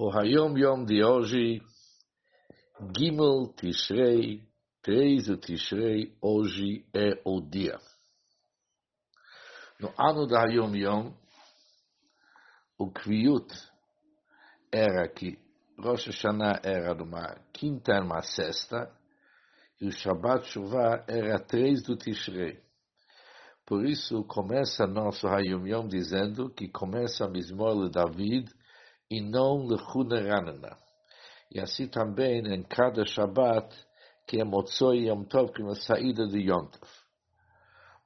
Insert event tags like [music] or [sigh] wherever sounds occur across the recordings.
O Hayom Yom de hoje, Gimel Tishrei, 3 de Tishrei, hoje é o dia. No ano da Hayom Yom, o Kviyut era que Rosh Hashanah era numa quinta e uma sexta, e o Shabbat Shuvah era 3 do Tishrei. Por isso começa nosso Hayom Yom dizendo que começa a Mismor David, e não lechuneranana. E assim também em cada Shabbat, que é Motzoi Yom Tov, que é uma saída de Yom Tov.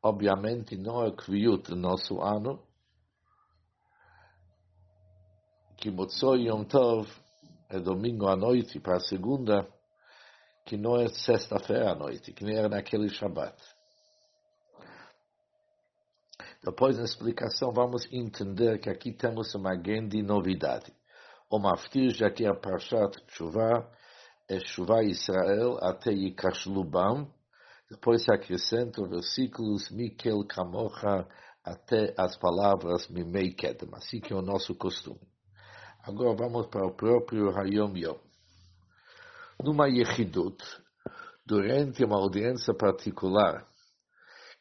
Obviamente não é Kviyut do nosso ano, que Motzoi Yom Tov é domingo à noite para a segunda, que não é sexta-feira à noite, que nem era naquele Shabbat. Depois, na explicação, vamos entender que aqui temos uma grande novidade. O Maftir, já que a Parshat Tshuva é Tshuva Israel até Yikashlubam, depois se acrescentam versículos Mikel Kamocha até as palavras Mimei Kedem, assim que é o nosso costume. Agora vamos para o próprio Hayom Yom. Numa Yechidut, durante uma audiência particular,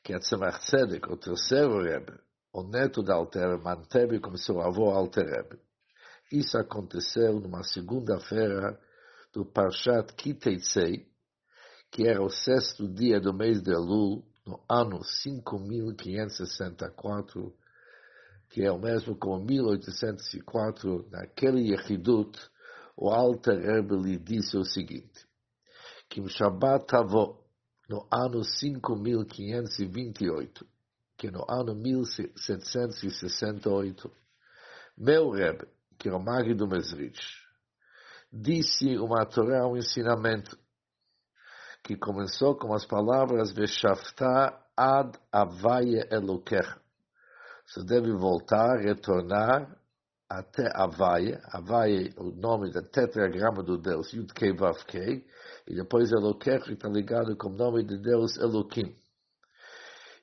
que a Tzemach Tzedek, o terceiro Rebbe, o neto da Alter manteve como seu avô Alter Rebbe. Isso aconteceu numa segunda-feira do Parshat Kiteitzei, que era o sexto dia do mês de Elul, no ano 5564, que é o mesmo como 1804, naquele Yechidut, o Alter Rebbe lhe disse o seguinte, o Shabbat avô, no ano 5528, que no ano 1768, meu Rebbe, que é o Magi do Mesrich, disse uma Torá, um ensinamento, que começou com as palavras Veshafta ad avaye Elokecha. Você deve voltar, retornar até Avaye. Avaye, o nome da tetragrama do Deus, Yud Kei Vav Kei, e depois Elokecha está ligado com o nome de Deus Elokim.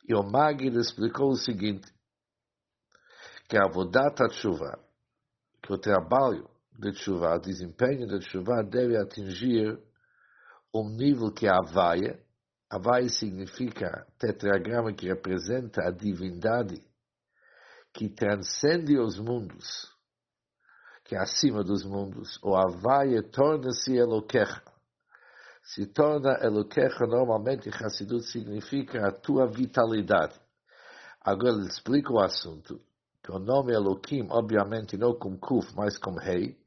E o Magid explicou o seguinte, que a Vodata Tshuva, que o trabalho de chuva, o desempenho de chuva deve atingir um nível que é Havaia. Havaia significa tetragrama que representa a divindade que transcende os mundos, que é acima dos mundos. O Havaia torna-se Eloquecha. Se torna Eloquecha, normalmente, Hassidut significa a tua vitalidade. Agora ele explica o assunto que o nome Elohim, obviamente não com Kuf, mas com Rei,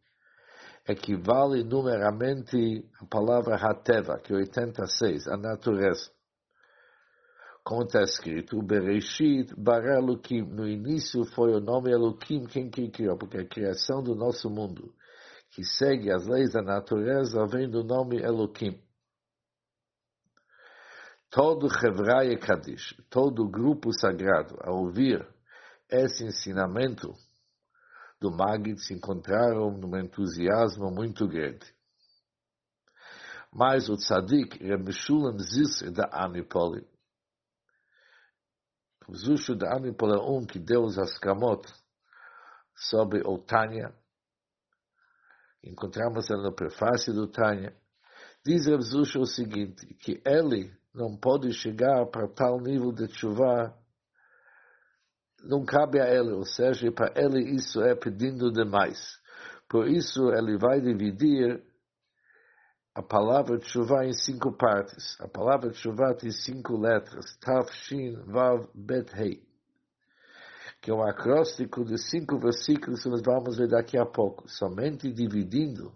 equivale numeramente à palavra Hateva, que é 86, a natureza. Como está escrito, Bereshit bara Elohim, no início foi o nome Elohim quem criou, porque a criação do nosso mundo, que segue as leis da natureza, vem do nome Elohim. Todo Hevraya Kadish, todo grupo sagrado, a ouvir esse ensinamento do Magid se encontraram num entusiasmo muito grande. Mas o tzadik Rebeshulam Zisr da Amipoli, o Zushu da Amipoli é um que deu os askamot sobre o Tânia, encontramos no prefácio do Tânia, diz Rebzushu o seguinte, que ele não pode chegar para tal nível de chuva. Não cabe a ele, ou seja, para ele isso é pedindo demais. Por isso ele vai dividir a palavra chuva em cinco partes. A palavra chuva tem cinco letras, Tav, Shin, Vav, Bet, Hei. Que é um acróstico de cinco versículos que nós vamos ver daqui a pouco. Somente dividindo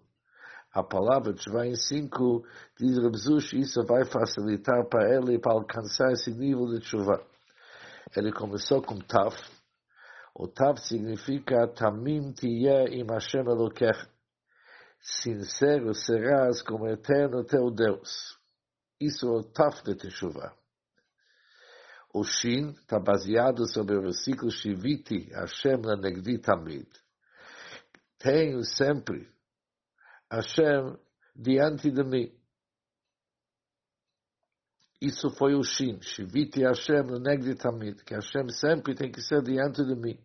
a palavra chuva em cinco, diz Rebzush, isso vai facilitar para ele para alcançar esse nível de chuva ele começou com Tav. O Tav significa Tamim Tiye im Hashem Elokech. Sincero serás como eterno teu Deus. Isso é o Tav de Teshuvah. O Shin está baseado sobre o versículo Shiviti Hashem Lenegdi Tamid. Tenho sempre Hashem diante de mim. Isso foi o Shin. Shiviti Hashem negdi tamid. Que Hashem sempre tem que ser diante de mim.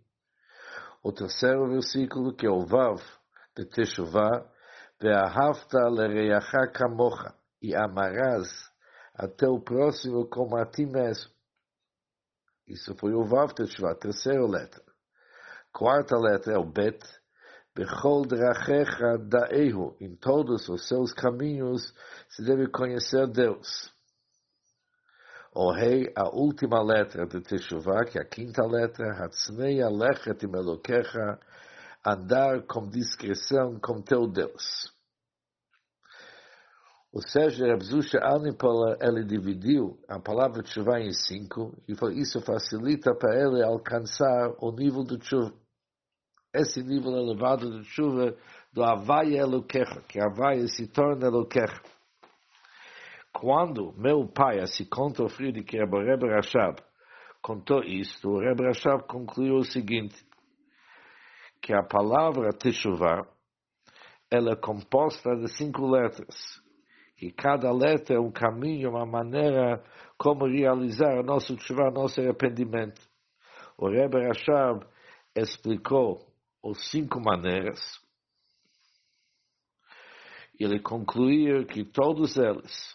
O terceiro versículo, que é o Vav, de Teshuvah, Ve'ahavta lereacha kamocha. E amarás a teu próximo como a ti mesmo. Isso foi o Vav terceira letra. Quarta letra é o Bet. Bechol drachecha daehu. Em todos os seus caminhos se deve conhecer Deus. O rei, a última letra de Teshuvah, que é a quinta letra, Hatzneia lechet imelokecha andar com discrição com teu Deus. Ou seja, Rabzusha Alnipola, ele dividiu a palavra chuva em cinco, e isso facilita para ele alcançar o nível de chuva. Esse nível elevado de chuva do Havaia Elokecha, que Havaia se torna Elokecha. Quando meu pai, se conta o filho que Rebbe Rashab contou isto, o Rebbe Rashab concluiu o seguinte, que a palavra Teshuvah, ela é composta de cinco letras, que cada letra é um caminho, uma maneira como realizar nosso Teshuvah, nosso arrependimento. O Rebbe Rashab explicou as cinco maneiras, ele concluiu que todos eles,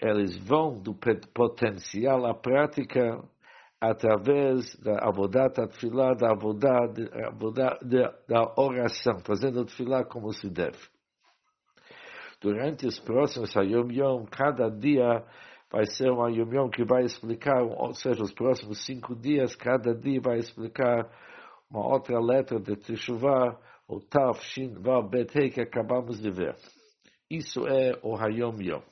eles vão do potencial à prática através da avodat atfilá, da avodat, da oração, fazendo a tefilá como se deve. Durante os próximos Yom Yom, cada dia vai ser uma Yom Yom que vai explicar, ou seja, os próximos cinco dias, cada dia vai explicar uma outra letra de Teshuvah, o Taf, Shin, Vav, Bet, que acabamos de ver. Isso é o Hayom Yom.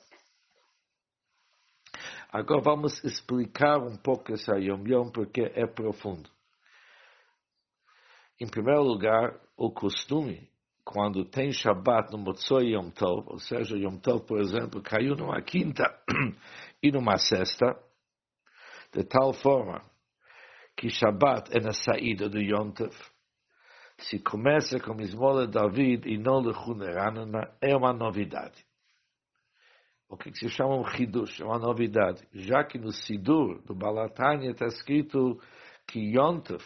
Agora vamos explicar um pouco esse Yom Yom, porque é profundo. Em primeiro lugar, o costume, quando tem Shabbat no Motzoi Yom Tov, ou seja, Yom Tov, por exemplo, caiu numa quinta [clears throat] e numa sexta, de tal forma que Shabbat é na saída do Yom Tov. Se começa com Ismola David e não Lechuneranana, é uma novidade o que se chama um Hidush, uma novidade. Já que no Sidur, do Balatanya, está escrito que Yontef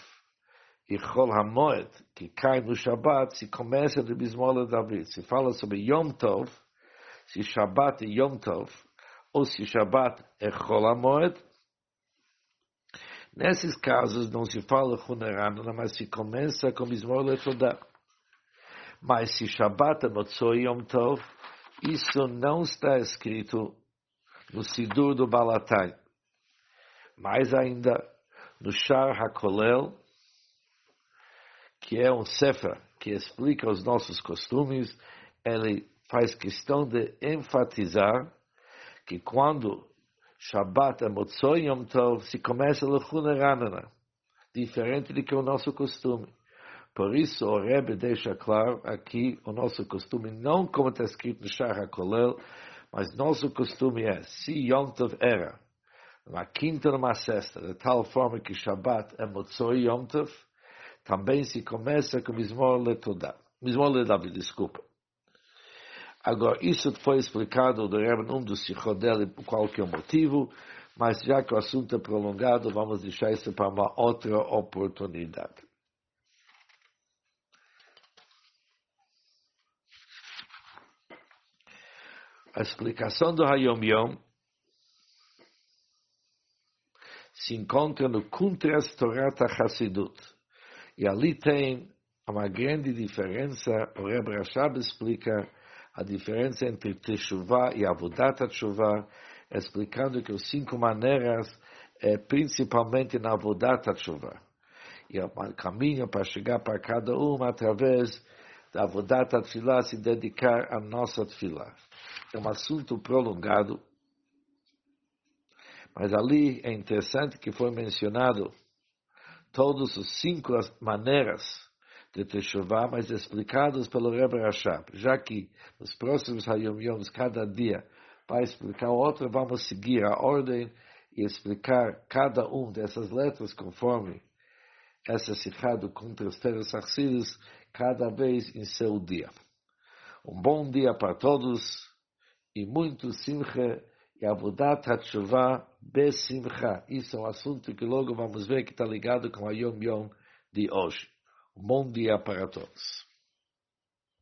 e Chol HaMoed, que cai no Shabbat, se começa de Bismola David. Se fala sobre Yom Tov, se Shabbat é Yom Tov, ou se Shabbat é Chol HaMoed, Nesses casos não se fala Hunerana, mas se começa com Bismola Todah. Mas se Shabbat é Motzoi Yom Tov, isso não está escrito no Sidur do Balatai. Mais ainda, no Shar HaKolel, que é um Sefer que explica os nossos costumes, ele faz questão de enfatizar que quando Shabbat é Motzoi Yom Tov, se começa Lechuna Ranana, diferente do que o nosso costume. Por isso, o Rebbe deixa claro aqui o nosso costume, não como está escrito no Shah HaKolel, mas nosso costume é, se Yom Tov era, uma quinta numa sexta, de tal forma que Shabbat é Motzoi Yom Tov, também se começa com Mizmor Letodá. Mizmor Ledavi, desculpa. Agora, isso foi explicado do Rebbe num dos dele, por qualquer motivo, mas já que o assunto é prolongado, vamos deixar isso para uma outra oportunidade. A explicação do Hayom Yom se encontra no Kuntras Torat HaSidut. E ali tem uma grande diferença, o Rebbe Rashab explica a diferença entre Teshuvah e Avodat Teshuvah, explicando que as cinco maneiras é principalmente na Avodat Teshuvah. E o caminho para chegar para cada uma através da Avodat Tefillah, se dedicar à nossa Tefillah é um assunto prolongado, mas ali é interessante que foi mencionado todas as cinco maneiras de Teshuvah, mas explicados pelo Rebbe Rashab, já que nos próximos Hayom Yoms, cada dia, vai explicar outra, vamos seguir a ordem e explicar cada um dessas letras conforme essa cifrado contra os terras cada vez em seu dia. Um bom dia para todos e muito simcha e avodat hatshuva besimcha. Isso é um assunto que logo vamos ver que está ligado com a Yom Yom de hoje. Um bom dia para todos.